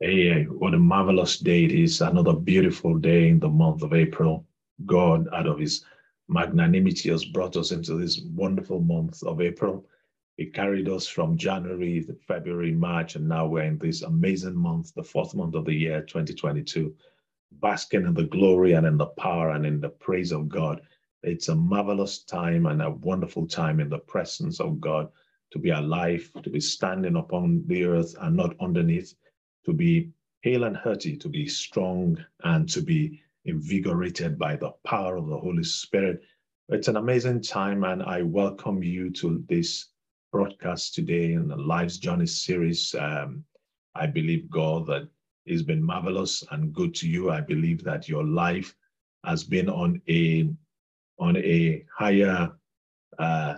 Hey, what a marvelous day it is. Another beautiful day in the month of April. God, out of his magnanimity, has brought us into this wonderful month of April. He carried us from January, February, March, and now we're in this amazing month, the fourth month of the year, 2022, basking in the glory and in the power and in the praise of God. It's a marvelous time and a wonderful time in the presence of God to be alive, to be standing upon the earth and not underneath to be hale and hearty, to be strong, and to be invigorated by the power of the Holy Spirit. It's an amazing time, and I welcome you to this broadcast today in the Life's Journey series. Um, I believe, God, that it's been marvelous and good to you. I believe that your life has been on a on a higher uh,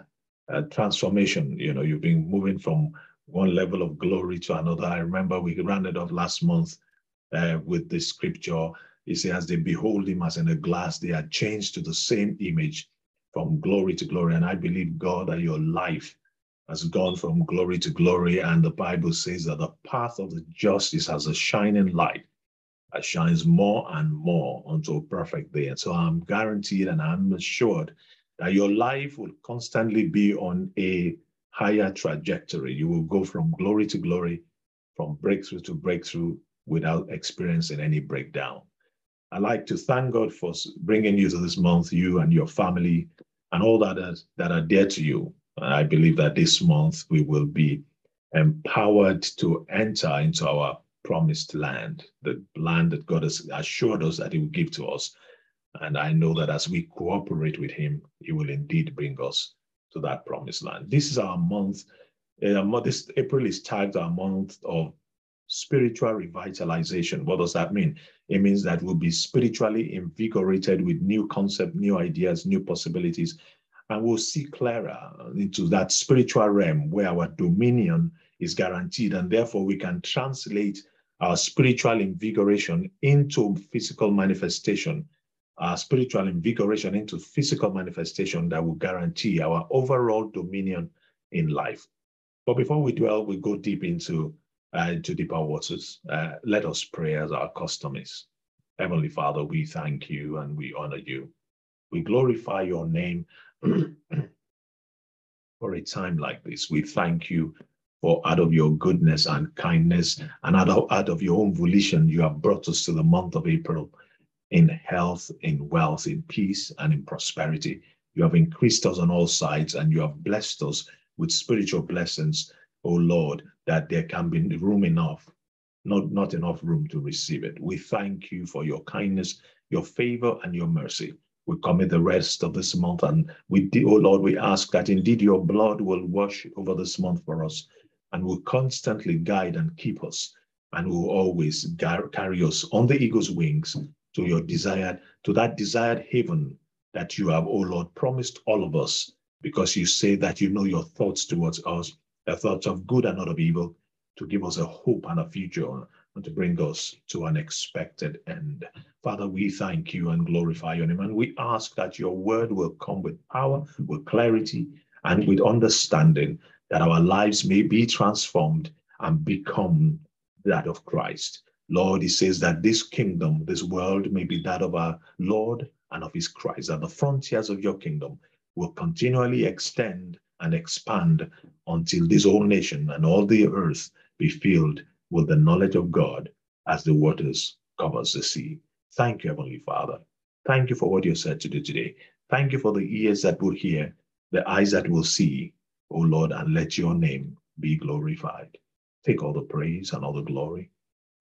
uh, transformation. You know, you've been moving from one level of glory to another. I remember we rounded off last month uh, with the scripture. He says, as they behold him as in a glass, they are changed to the same image from glory to glory. And I believe, God, that your life has gone from glory to glory. And the Bible says that the path of the justice has a shining light that shines more and more unto a perfect day. And so I'm guaranteed and I'm assured that your life will constantly be on a higher trajectory. You will go from glory to glory, from breakthrough to breakthrough without experiencing any breakdown. I'd like to thank God for bringing you to this month, you and your family, and all that is, that are dear to you. I believe that this month we will be empowered to enter into our promised land, the land that God has assured us that He will give to us. And I know that as we cooperate with Him, He will indeed bring us to that promised land. This is our month. Uh, this April is tagged our month of spiritual revitalization. What does that mean? It means that we'll be spiritually invigorated with new concepts, new ideas, new possibilities, and we'll see clearer into that spiritual realm where our dominion is guaranteed, and therefore we can translate our spiritual invigoration into physical manifestation our spiritual invigoration into physical manifestation that will guarantee our overall dominion in life. But before we dwell, we go deep into uh, into deeper waters. Uh, let us pray as our custom is. Heavenly Father, we thank you and we honor you. We glorify your name for a time like this. We thank you for out of your goodness and kindness and out of, out of your own volition, you have brought us to the month of April in health, in wealth, in peace, and in prosperity. You have increased us on all sides and you have blessed us with spiritual blessings, O Lord, that there can be room enough, not, not enough room to receive it. We thank you for your kindness, your favor, and your mercy. We commit the rest of this month and we, do, O Lord, we ask that indeed your blood will wash over this month for us and will constantly guide and keep us and will always carry us on the eagle's wings to your desired, to that desired haven that you have, O oh Lord, promised all of us, because you say that you know your thoughts towards us, the thoughts of good and not of evil, to give us a hope and a future and to bring us to an expected end. Father, we thank you and glorify your name. And we ask that your word will come with power, with clarity, and with understanding that our lives may be transformed and become that of Christ. Lord, he says that this kingdom, this world may be that of our Lord and of his Christ, that the frontiers of your kingdom will continually extend and expand until this whole nation and all the earth be filled with the knowledge of God as the waters covers the sea. Thank you, Heavenly Father. Thank you for what you said to do today. Thank you for the ears that will hear, the eyes that will see, O Lord, and let your name be glorified. Take all the praise and all the glory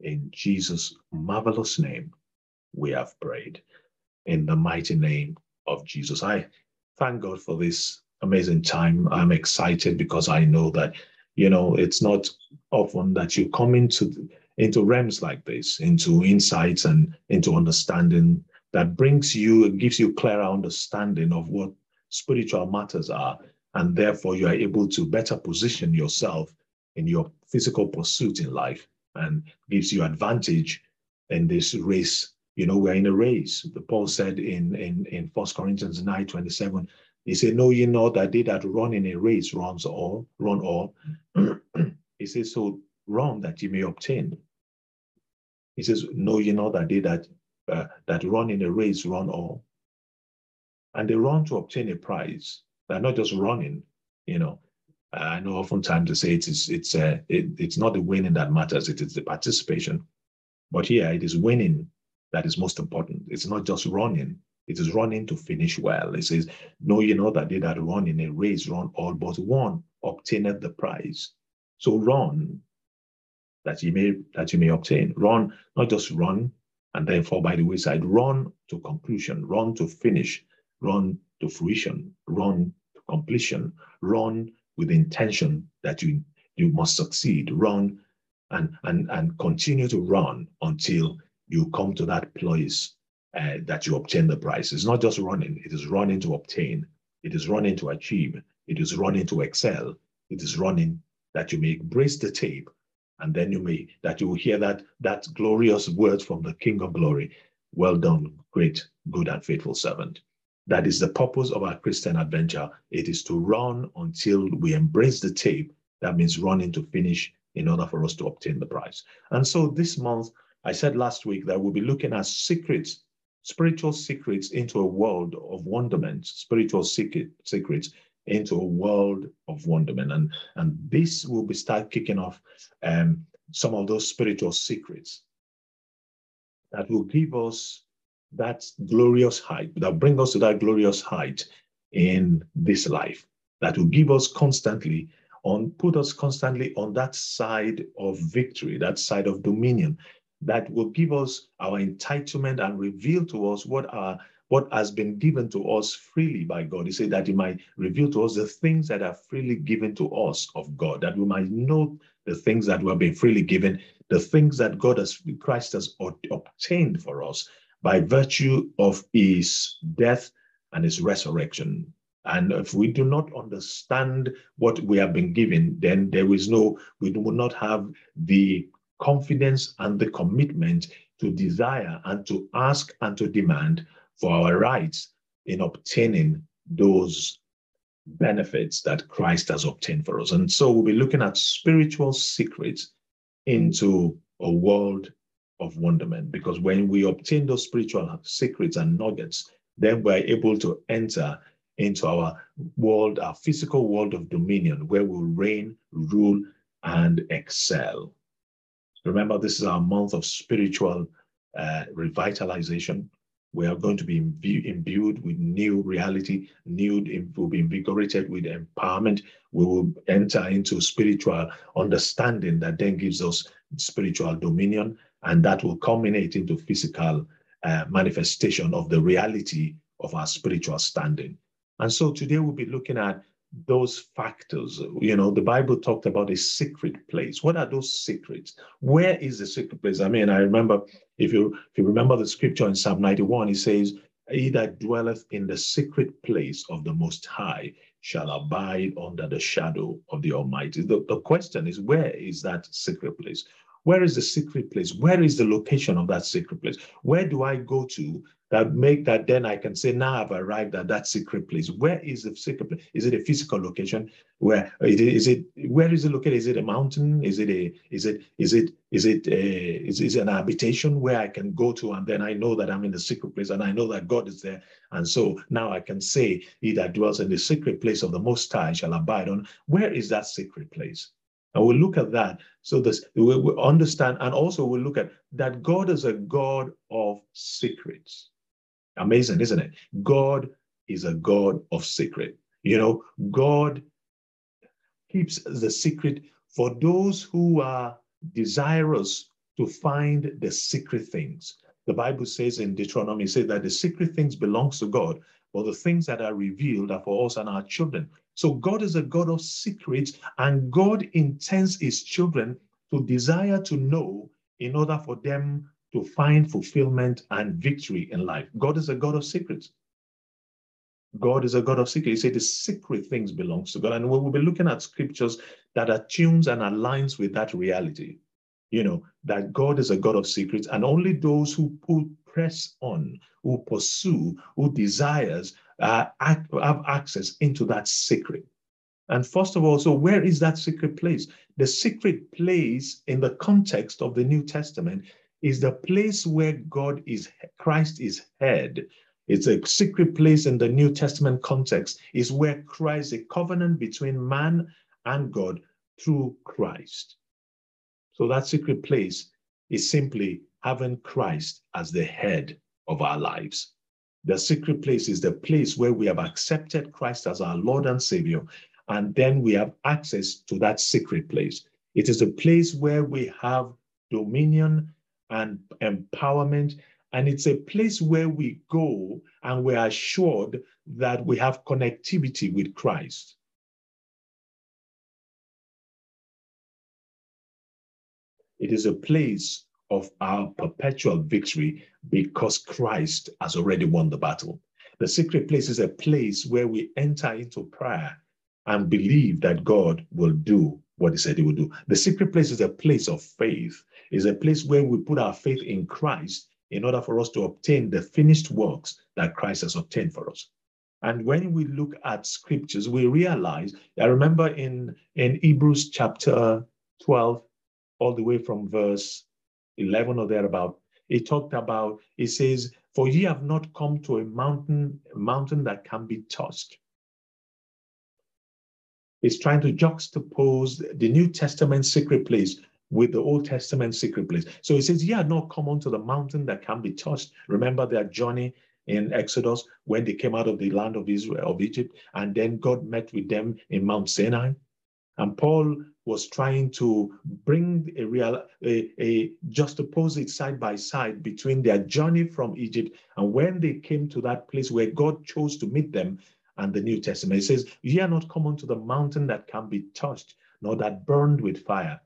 in Jesus' marvelous name, we have prayed. In the mighty name of Jesus. I thank God for this amazing time. I'm excited because I know that, you know, it's not often that you come into into realms like this, into insights and into understanding that brings you, and gives you clearer understanding of what spiritual matters are. And therefore, you are able to better position yourself in your physical pursuit in life and gives you advantage in this race. You know, we're in a race. Paul said in in in First Corinthians 9, 27, he said, Know ye not that they that run in a race runs all, run all. he says, So run that ye may obtain. He says, Know ye not that they that uh, that run in a race run all, and they run to obtain a prize. They're not just running, you know. I know oftentimes they say it is it's uh, it, it's not the winning that matters; it is the participation. But here, it is winning that is most important. It's not just running; it is running to finish well. It says, "Know ye not that they that run in a race run all, but one obtaineth the prize." So run that you may that you may obtain. Run, not just run and then fall by the wayside. Run to conclusion, run to finish, run to fruition, run to completion, run with the intention that you you must succeed. Run and and and continue to run until you come to that place uh, that you obtain the prize. It's not just running; it is running to obtain. It is running to achieve. It is running to excel. It is running that you may brace the tape and then you may that you will hear that that glorious word from the king of glory well done great good and faithful servant that is the purpose of our christian adventure. It is to run until we embrace the tape. That means running to finish in order for us to obtain the prize. And so this month i said last week that we'll be looking at secrets spiritual secrets into a world of wonderment spiritual secret, secrets into a world of wonderment. And, and this will be start kicking off um, some of those spiritual secrets that will give us that glorious height, that bring us to that glorious height in this life, that will give us constantly on, put us constantly on that side of victory, that side of dominion, that will give us our entitlement and reveal to us what our what has been given to us freely by God. He said that He might reveal to us the things that are freely given to us of God, that we might know the things that were being freely given, the things that God has, Christ has obtained for us by virtue of His death and His resurrection. And if we do not understand what we have been given, then there is no, we will not have the confidence and the commitment to desire and to ask and to demand for our rights in obtaining those benefits that Christ has obtained for us. And so we'll be looking at spiritual secrets into a world of wonderment because when we obtain those spiritual secrets and nuggets, then we're able to enter into our world, our physical world of dominion, where we'll reign, rule, and excel. Remember, this is our month of spiritual uh, revitalization we are going to be imbued with new reality, new, we'll be invigorated with empowerment. We will enter into spiritual understanding that then gives us spiritual dominion, and that will culminate into physical uh, manifestation of the reality of our spiritual standing. And so today we'll be looking at those factors. You know, the Bible talked about a secret place. What are those secrets? Where is the secret place? I mean, I remember if you if you remember the scripture in Psalm 91, it says, He that dwelleth in the secret place of the most high shall abide under the shadow of the Almighty. The, the question is, where is that secret place? Where is the secret place? Where is the location of that secret place? Where do I go to that make that then I can say now I've arrived at that secret place. Where is the secret place? Is it a physical location? Where is it? Where is it located? Is it a mountain? Is it a? Is it? Is it? Is it? A, is, is it an habitation where I can go to and then I know that I'm in the secret place and I know that God is there and so now I can say, "He that dwells in the secret place of the Most High shall abide on." Where is that secret place? And we'll look at that. So this we will understand, and also we'll look at that God is a God of secrets. Amazing, isn't it? God is a God of secret. You know, God keeps the secret for those who are desirous to find the secret things. The Bible says in Deuteronomy, says that the secret things belongs to God, but the things that are revealed are for us and our children. So God is a God of secrets, and God intends his children to desire to know in order for them to find fulfillment and victory in life. God is a God of secrets. God is a God of secrets. He said the secret things belongs to God. And we will be looking at scriptures that attunes and aligns with that reality. You know, that God is a God of secrets, and only those who, who press on, who pursue, who desires, uh, have access into that secret. And first of all, so where is that secret place? The secret place in the context of the New Testament is the place where God is, Christ is head. It's a secret place in the New Testament context, is where Christ, a covenant between man and God through Christ. So that secret place is simply having Christ as the head of our lives. The secret place is the place where we have accepted Christ as our Lord and Savior, and then we have access to that secret place. It is a place where we have dominion and empowerment, and it's a place where we go and we're assured that we have connectivity with Christ. It is a place of our perpetual victory because Christ has already won the battle. The secret place is a place where we enter into prayer and believe that God will do what he said he would do. The secret place is a place of faith, is a place where we put our faith in Christ in order for us to obtain the finished works that Christ has obtained for us. And when we look at scriptures, we realize, I remember in, in Hebrews chapter 12, all the way from verse 11 or thereabout, it talked about, it says, For ye have not come to a mountain, a mountain that can be touched. It's trying to juxtapose the New Testament secret place with the Old Testament secret place. So it says, Ye had not come unto the mountain that can be touched. Remember their journey in Exodus when they came out of the land of Israel of Egypt, and then God met with them in Mount Sinai. And Paul was trying to bring a real, a, a juxtapose side by side between their journey from Egypt and when they came to that place where God chose to meet them and the New Testament. It says, Ye are not come unto the mountain that can be touched, nor that burned with fire,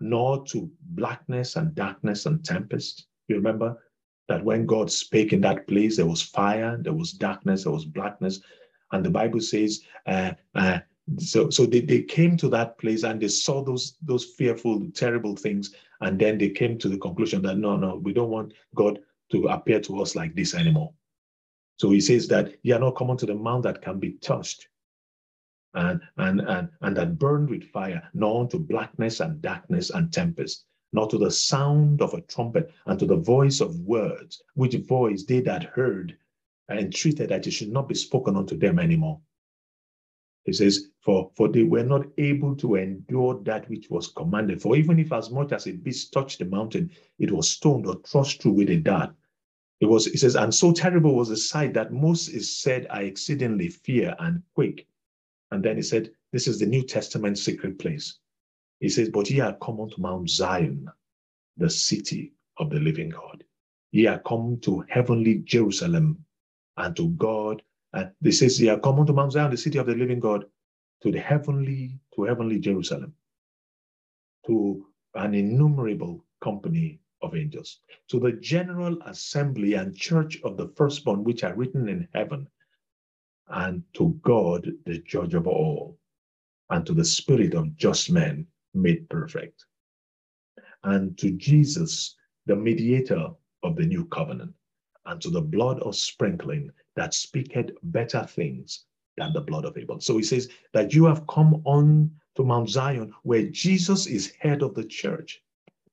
nor to blackness and darkness and tempest. You remember that when God spake in that place, there was fire, there was darkness, there was blackness. And the Bible says, uh, uh, so so they, they came to that place and they saw those those fearful terrible things. And then they came to the conclusion that no no we don't want god to appear to us like this anymore. So he says that ye are not come to the mount that can be touched and and and and that burned with fire nor unto blackness and darkness and tempest nor to the sound of a trumpet and to the voice of words which voice they that heard entreated that it should not be spoken unto them anymore he says, for, for they were not able to endure that which was commanded. For even if as much as a beast touched the mountain, it was stoned or thrust through with a dart. It was, he says, and so terrible was the sight that Moses said, I exceedingly fear and quake. And then he said, This is the New Testament secret place. He says, But ye are come unto Mount Zion, the city of the living God. Ye are come to heavenly Jerusalem and to God and this says, Ye are come unto Mount Zion, the city of the living God, to the heavenly, to heavenly Jerusalem, to an innumerable company of angels, to the general assembly and church of the firstborn, which are written in heaven, and to God, the judge of all, and to the spirit of just men made perfect, and to Jesus, the mediator of the new covenant, and to the blood of sprinkling that speaketh better things than the blood of Abel. So he says that you have come on to Mount Zion where Jesus is head of the church.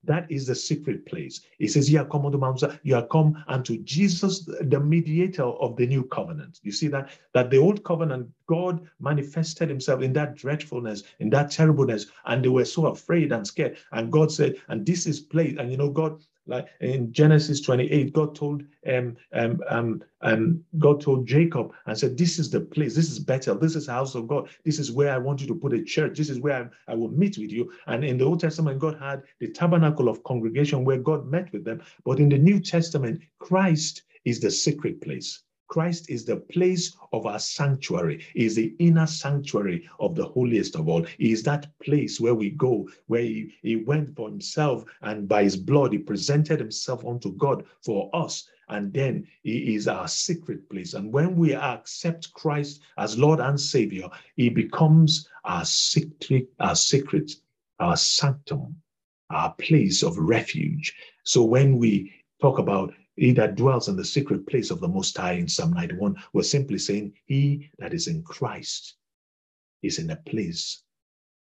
That is the secret place. He says, You have come unto Mount Zion, you have come unto Jesus, the mediator of the new covenant. You see that? That the old covenant, God manifested himself in that dreadfulness, in that terribleness, and they were so afraid and scared. And God said, And this is place, and you know, God like in Genesis 28, God told um, um, um, um, God told Jacob and said, This is the place, this is Bethel, this is the house of God, this is where I want you to put a church, this is where I, I will meet with you. And in the Old Testament, God had the tabernacle of congregation where God met with them. But in the New Testament, Christ is the secret place. Christ is the place of our sanctuary, is the inner sanctuary of the holiest of all. He is that place where we go, where he, he went for himself, and by his blood, he presented himself unto God for us. And then he is our secret place. And when we accept Christ as Lord and Savior, he becomes our secret, our secret, our sanctum, our place of refuge. So when we talk about he that dwells in the secret place of the Most High in Psalm 91 was simply saying, He that is in Christ is in a place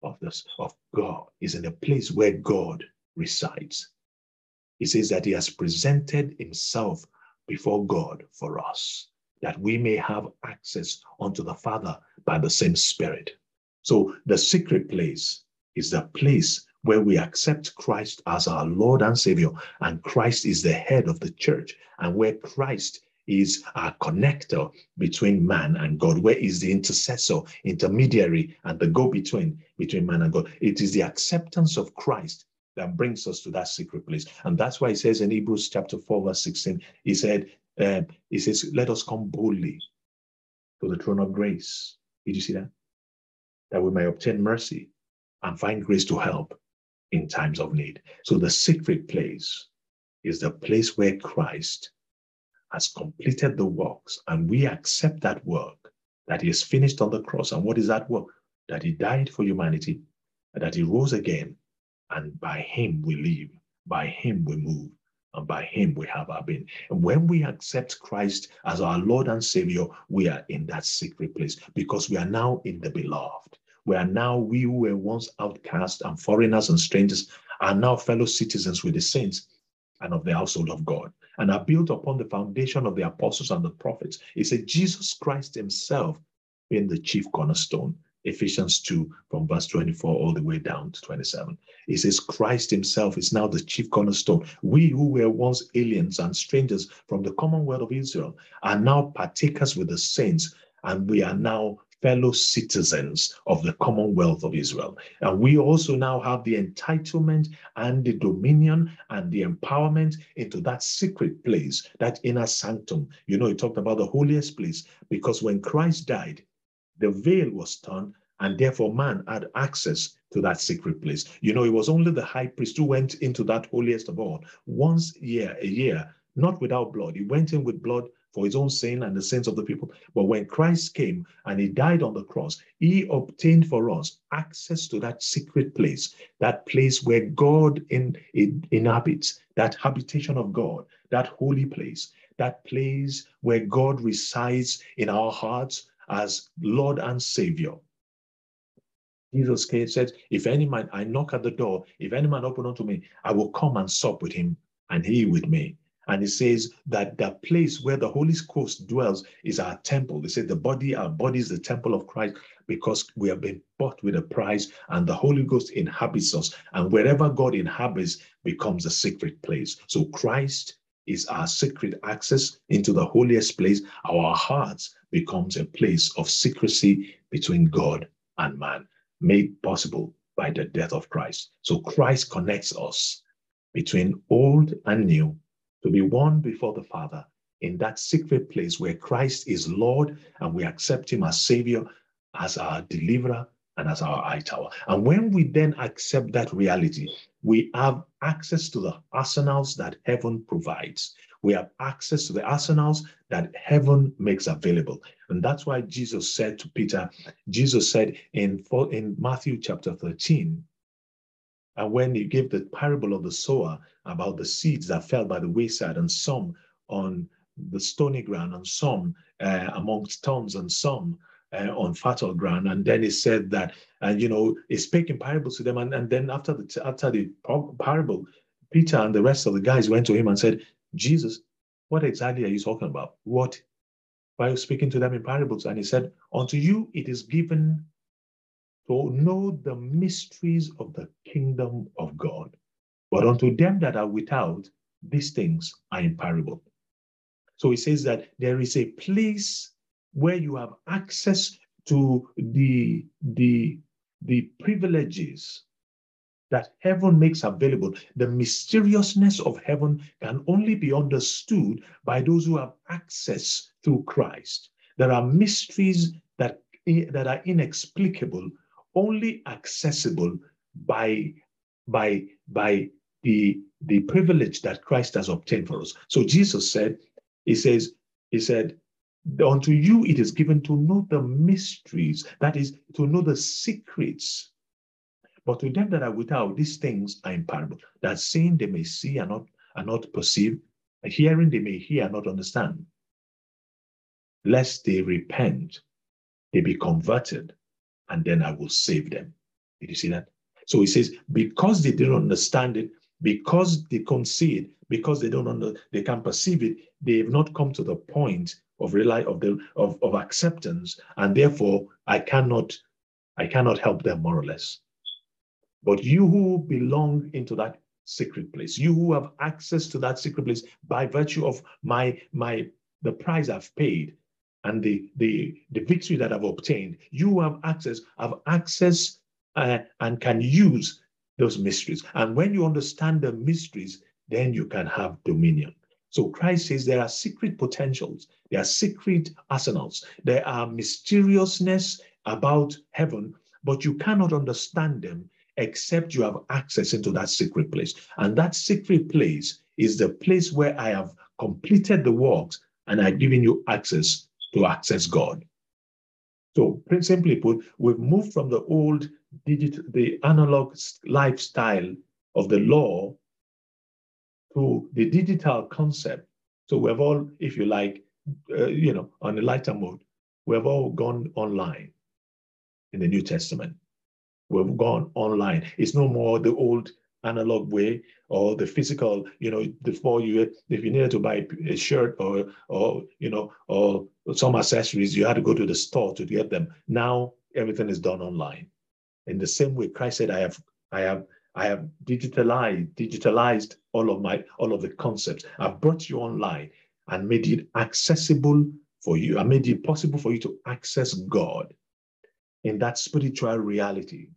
of this of God, is in a place where God resides. He says that he has presented himself before God for us, that we may have access unto the Father by the same Spirit. So the secret place is the place where we accept Christ as our Lord and Savior, and Christ is the head of the church, and where Christ is our connector between man and God, where is the intercessor, intermediary, and the go between between man and God. It is the acceptance of Christ that brings us to that secret place. And that's why he says in Hebrews chapter 4, verse 16, he said, uh, he says, let us come boldly to the throne of grace. Did you see that? That we may obtain mercy and find grace to help in times of need. So the secret place is the place where Christ has completed the works and we accept that work that he has finished on the cross. And what is that work? That he died for humanity, that he rose again, and by him we live, by him we move, and by him we have our being. And when we accept Christ as our Lord and Savior, we are in that secret place because we are now in the beloved. We are now, we who were once outcasts and foreigners and strangers, are now fellow citizens with the saints and of the household of God, and are built upon the foundation of the apostles and the prophets. It said Jesus Christ Himself being the chief cornerstone. Ephesians 2 from verse 24 all the way down to 27. It says, Christ Himself is now the chief cornerstone. We who were once aliens and strangers from the commonwealth of Israel are now partakers with the saints, and we are now fellow citizens of the Commonwealth of Israel. And we also now have the entitlement and the dominion and the empowerment into that secret place, that inner sanctum. You know, he talked about the holiest place because when Christ died, the veil was torn and therefore man had access to that secret place. You know, it was only the high priest who went into that holiest of all once a year, a year, not without blood. He went in with blood for his own sin and the sins of the people. But when Christ came and he died on the cross, he obtained for us access to that secret place, that place where God in, in, inhabits, that habitation of God, that holy place, that place where God resides in our hearts as Lord and Savior. Jesus said, If any man, I knock at the door, if any man open unto me, I will come and sup with him, and he with me. And it says that the place where the Holy Ghost dwells is our temple. They say the body, our body is the temple of Christ because we have been bought with a price and the Holy Ghost inhabits us. And wherever God inhabits becomes a secret place. So Christ is our secret access into the holiest place. Our hearts becomes a place of secrecy between God and man, made possible by the death of Christ. So Christ connects us between old and new to be one before the Father in that secret place where Christ is Lord and we accept Him as Savior, as our deliverer, and as our eye tower. And when we then accept that reality, we have access to the arsenals that heaven provides. We have access to the arsenals that heaven makes available. And that's why Jesus said to Peter, Jesus said in, in Matthew chapter 13, and when he gave the parable of the sower about the seeds that fell by the wayside, and some on the stony ground, and some uh, amongst thorns, and some uh, on fertile ground. And then he said that, and you know, he spake in parables to them. And, and then after the after the parable, Peter and the rest of the guys went to him and said, Jesus, what exactly are you talking about? What? Why are you speaking to them in parables? And he said, Unto you it is given to know the mysteries of the kingdom of God. But unto them that are without, these things are imparable. So he says that there is a place where you have access to the, the, the privileges that heaven makes available. The mysteriousness of heaven can only be understood by those who have access through Christ. There are mysteries that, that are inexplicable only accessible by by by the the privilege that Christ has obtained for us. So Jesus said, He says, He said, unto you it is given to know the mysteries, that is, to know the secrets. But to them that are without, these things are imparable. That seeing they may see and not and not perceive, hearing they may hear and not understand. Lest they repent, they be converted, and then I will save them. Did you see that? So he says, because they didn't understand it, because they can't see it, because they don't under, they can't perceive it, they've not come to the point of rely of the of, of acceptance, and therefore I cannot I cannot help them more or less. But you who belong into that secret place, you who have access to that secret place by virtue of my my the price I've paid and the the the victory that I've obtained, you have access, have access uh, and can use those mysteries. And when you understand the mysteries, then you can have dominion. So Christ says there are secret potentials, there are secret arsenals, there are mysteriousness about heaven, but you cannot understand them except you have access into that secret place. And that secret place is the place where I have completed the works and I've given you access to access God. So, simply put, we've moved from the old digital, the analog lifestyle of the law to the digital concept. So we've all, if you like, uh, you know, on the lighter mode, we've all gone online in the New Testament. We've gone online. It's no more the old analog way or the physical, you know, before you, if you needed to buy a shirt or, or, you know, or some accessories, you had to go to the store to get them. Now everything is done online. In the same way, Christ said, I have, I have, I have digitalized, digitalized all of my, all of the concepts. I've brought you online and made it accessible for you. I made it possible for you to access God in that spiritual reality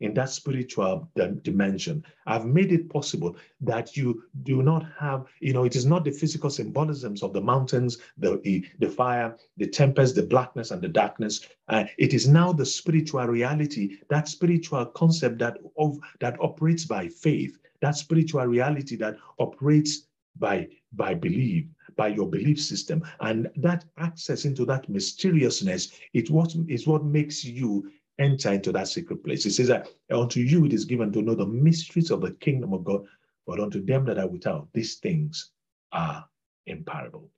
in that spiritual dimension. I've made it possible that you do not have, you know, it is not the physical symbolisms of the mountains, the, the fire, the tempest, the blackness, and the darkness. Uh, it is now the spiritual reality, that spiritual concept that of that operates by faith, that spiritual reality that operates by by belief by your belief system and that access into that mysteriousness it what is what makes you enter into that secret place. It says that unto you it is given to know the mysteries of the kingdom of God, but unto them that are without, these things are imparable.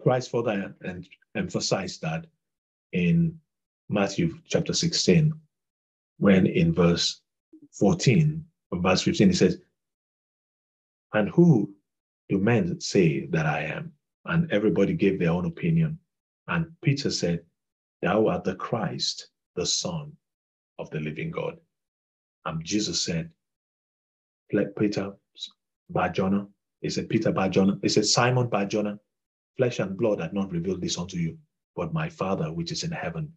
Christ further and emphasized that in Matthew chapter 16, when in verse 14 of verse 15 he says, And who do men say that I am? And everybody gave their own opinion. And Peter said, Thou art the Christ, the Son of the living God. And Jesus said, Peter Barjona, he said, Peter Barjona, he said, Simon Barjona, flesh and blood had not revealed this unto you, but my Father which is in heaven.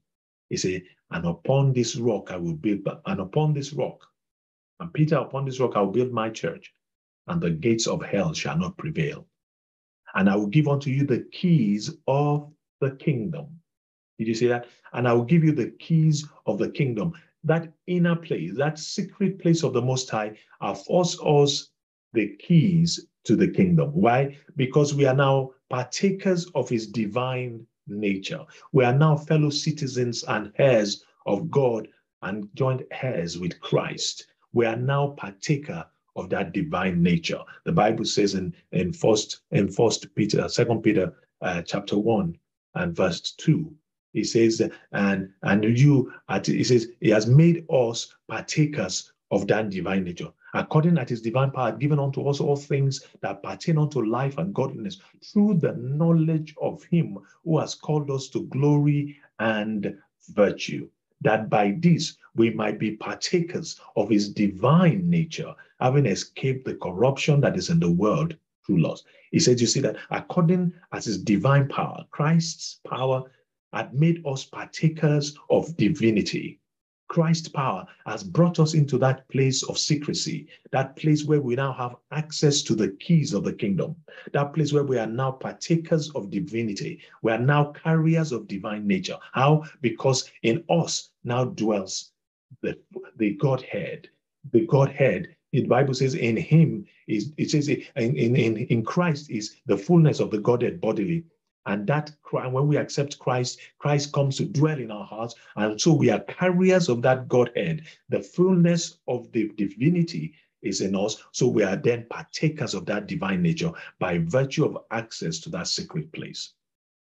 He said, and upon this rock I will build, and upon this rock, and Peter, upon this rock I will build my church, and the gates of hell shall not prevail. And I will give unto you the keys of the kingdom did you see that? And I will give you the keys of the kingdom. That inner place, that secret place of the Most High, affords us the keys to the kingdom. Why? Because we are now partakers of his divine nature. We are now fellow citizens and heirs of God and joint heirs with Christ. We are now partaker of that divine nature. The Bible says in, in first in first Peter, second Peter uh, chapter 1 and verse 2 he says, and and you, he says, he has made us partakers of that divine nature. According to his divine power, given unto us all things that pertain unto life and godliness, through the knowledge of him who has called us to glory and virtue, that by this we might be partakers of his divine nature, having escaped the corruption that is in the world through lust. He says, You see that according as his divine power, Christ's power had made us partakers of divinity. Christ's power has brought us into that place of secrecy, that place where we now have access to the keys of the kingdom, that place where we are now partakers of divinity. We are now carriers of divine nature. How? Because in us now dwells the, the Godhead. The Godhead the Bible says in him is it says in, in, in Christ is the fullness of the Godhead bodily. And that when we accept Christ, Christ comes to dwell in our hearts. And so we are carriers of that Godhead. The fullness of the divinity is in us. So we are then partakers of that divine nature by virtue of access to that secret place.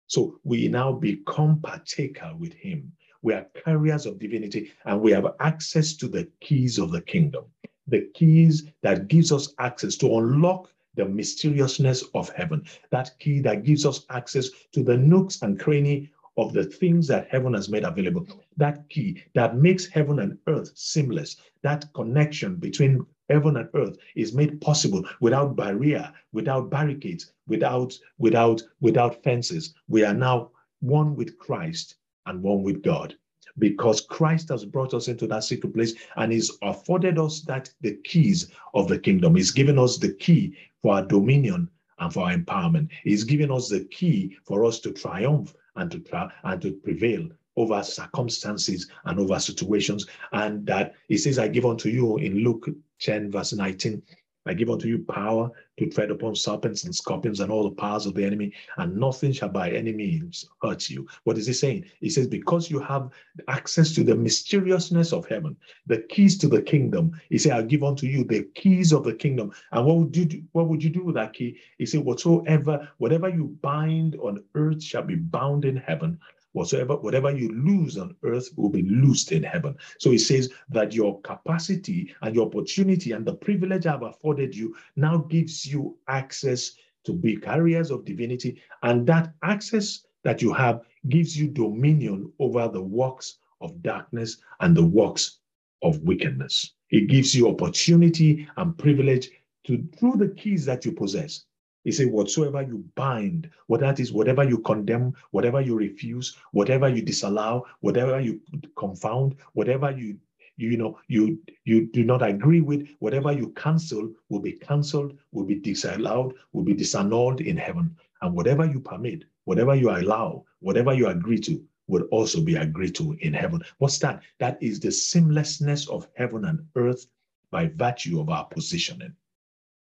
So we now become partaker with him. We are carriers of divinity and we have access to the keys of the kingdom. the keys that gives us access to unlock the mysteriousness of heaven. That key that gives us access to the nooks and cranny of the things that heaven has made available. That key that makes heaven and earth seamless. That connection between heaven and earth is made possible without barrier, without barricades, without without without fences. We are now one with Christ and one with God because Christ has brought us into that secret place and he's afforded us that the keys of the kingdom. He's given us the key for our dominion and for our empowerment. He's given us the key for us to triumph and to try and to prevail over circumstances and over situations. And that he says, I give unto you in Luke 10, verse 19, I give unto you power to tread upon serpents and scorpions and all the powers of the enemy, and nothing shall by any means hurt you. What is he saying? He says, Because you have access to the mysteriousness of heaven, the keys to the kingdom. He said, I'll give unto you the keys of the kingdom. And what would you do? What would you do with that key? He said, Whatsoever, whatever you bind on earth shall be bound in heaven, whatsoever whatever you lose on earth will be loosed in heaven. So he says that your capacity and your opportunity and the privilege i've afforded you now gives you access to be carriers of divinity. And that access that you have gives you dominion over the works of darkness and the works of wickedness. It gives you opportunity and privilege to through the keys that you possess he said, Whatsoever you bind, what that is, whatever you condemn, whatever you refuse, whatever you disallow, whatever you confound, whatever you you know you you do not agree with, whatever you cancel will be cancelled, will be disallowed, will be disannulled in heaven. And whatever you permit, whatever you allow, whatever you agree to, will also be agreed to in heaven. What's that? That is the seamlessness of heaven and earth by virtue of our positioning.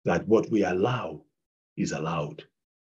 That what we allow is allowed.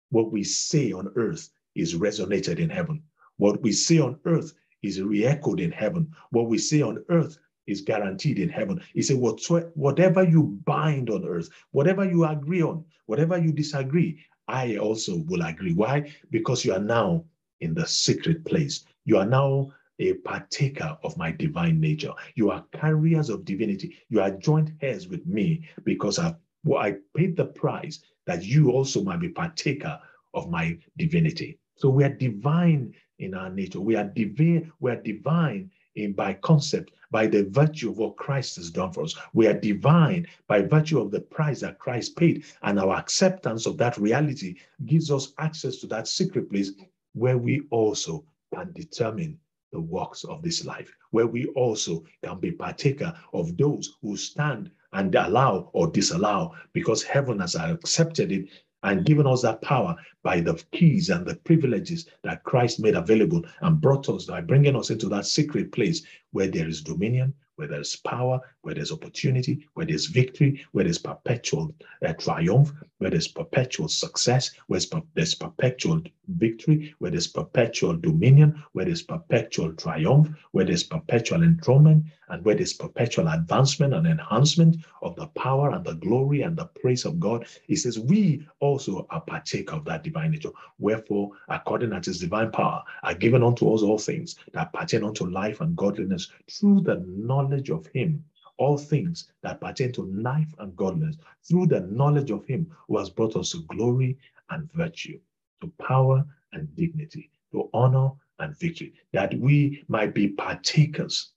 What we say on earth is resonated in heaven. What we say on earth is re-echoed in heaven. What we say on earth is guaranteed in heaven. He said, whatever you bind on earth, whatever you agree on, whatever you disagree, I also will agree. Why? Because you are now in the secret place. You are now a partaker of my divine nature. You are carriers of divinity. You are joint heirs with me because I, well, I paid the price that you also might be partaker of my divinity. So we are divine in our nature. We are divine, we are divine in by concept, by the virtue of what Christ has done for us. We are divine by virtue of the price that Christ paid, and our acceptance of that reality gives us access to that secret place where we also can determine the works of this life, where we also can be partaker of those who stand and allow or disallow because heaven has accepted it and given us that power by the keys and the privileges that Christ made available and brought us by bringing us into that secret place where there is dominion, where there's power, where there's opportunity, where there's victory, where there's perpetual uh, triumph, where there's perpetual success, where there's perpetual victory, where there's perpetual dominion, where there's perpetual triumph, where there's perpetual enthronement, and where there's perpetual advancement and enhancement of the power and the glory and the praise of God. He says, We also are partaker of that divine nature. Wherefore, according to his divine power, are given unto us all things that pertain unto life and godliness through the knowledge of him all things that pertain to life and godliness through the knowledge of him who has brought us to glory and virtue, to power and dignity, to honor and victory, that we might be partakers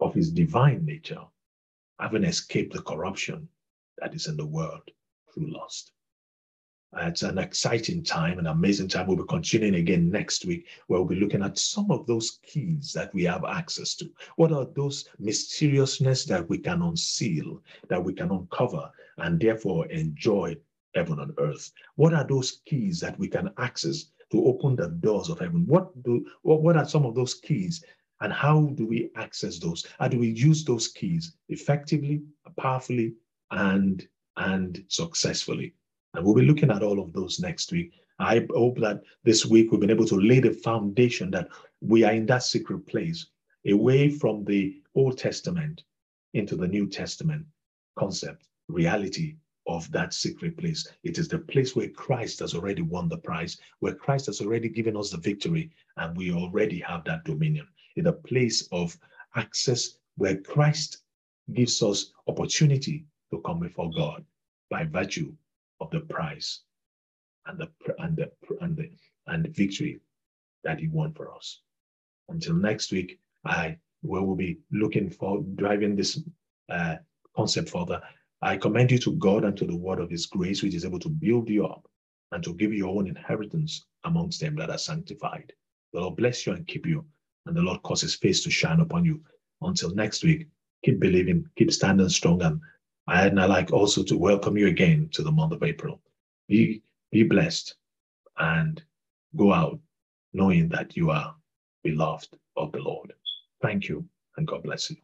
of his divine nature, having escaped the corruption that is in the world through lust. Uh, it's an exciting time, an amazing time. We'll be continuing again next week, where we'll be looking at some of those keys that we have access to. What are those mysteriousness that we can unseal, that we can uncover, and therefore enjoy heaven on earth? What are those keys that we can access to open the doors of heaven? What do what, what are some of those keys? And how do we access those? How do we use those keys effectively, powerfully, and and successfully? And we'll be looking at all of those next week. I hope that this week we've been able to lay the foundation that we are in that secret place, away from the Old Testament into the New Testament concept, reality of that secret place. It is the place where Christ has already won the prize, where Christ has already given us the victory, and we already have that dominion. In a place of access where Christ gives us opportunity to come before God by virtue of the prize and the and the and the and the victory that He won for us. Until next week, I we will be looking for driving this uh, concept further. I commend you to God and to the word of His grace, which is able to build you up and to give you your own inheritance amongst them that are sanctified. The Lord bless you and keep you, and the Lord cause His face to shine upon you. Until next week, keep believing, keep standing strong, and I would like also to welcome you again to the month of April. Be be blessed and go out knowing that you are beloved of the Lord. Thank you, and God bless you.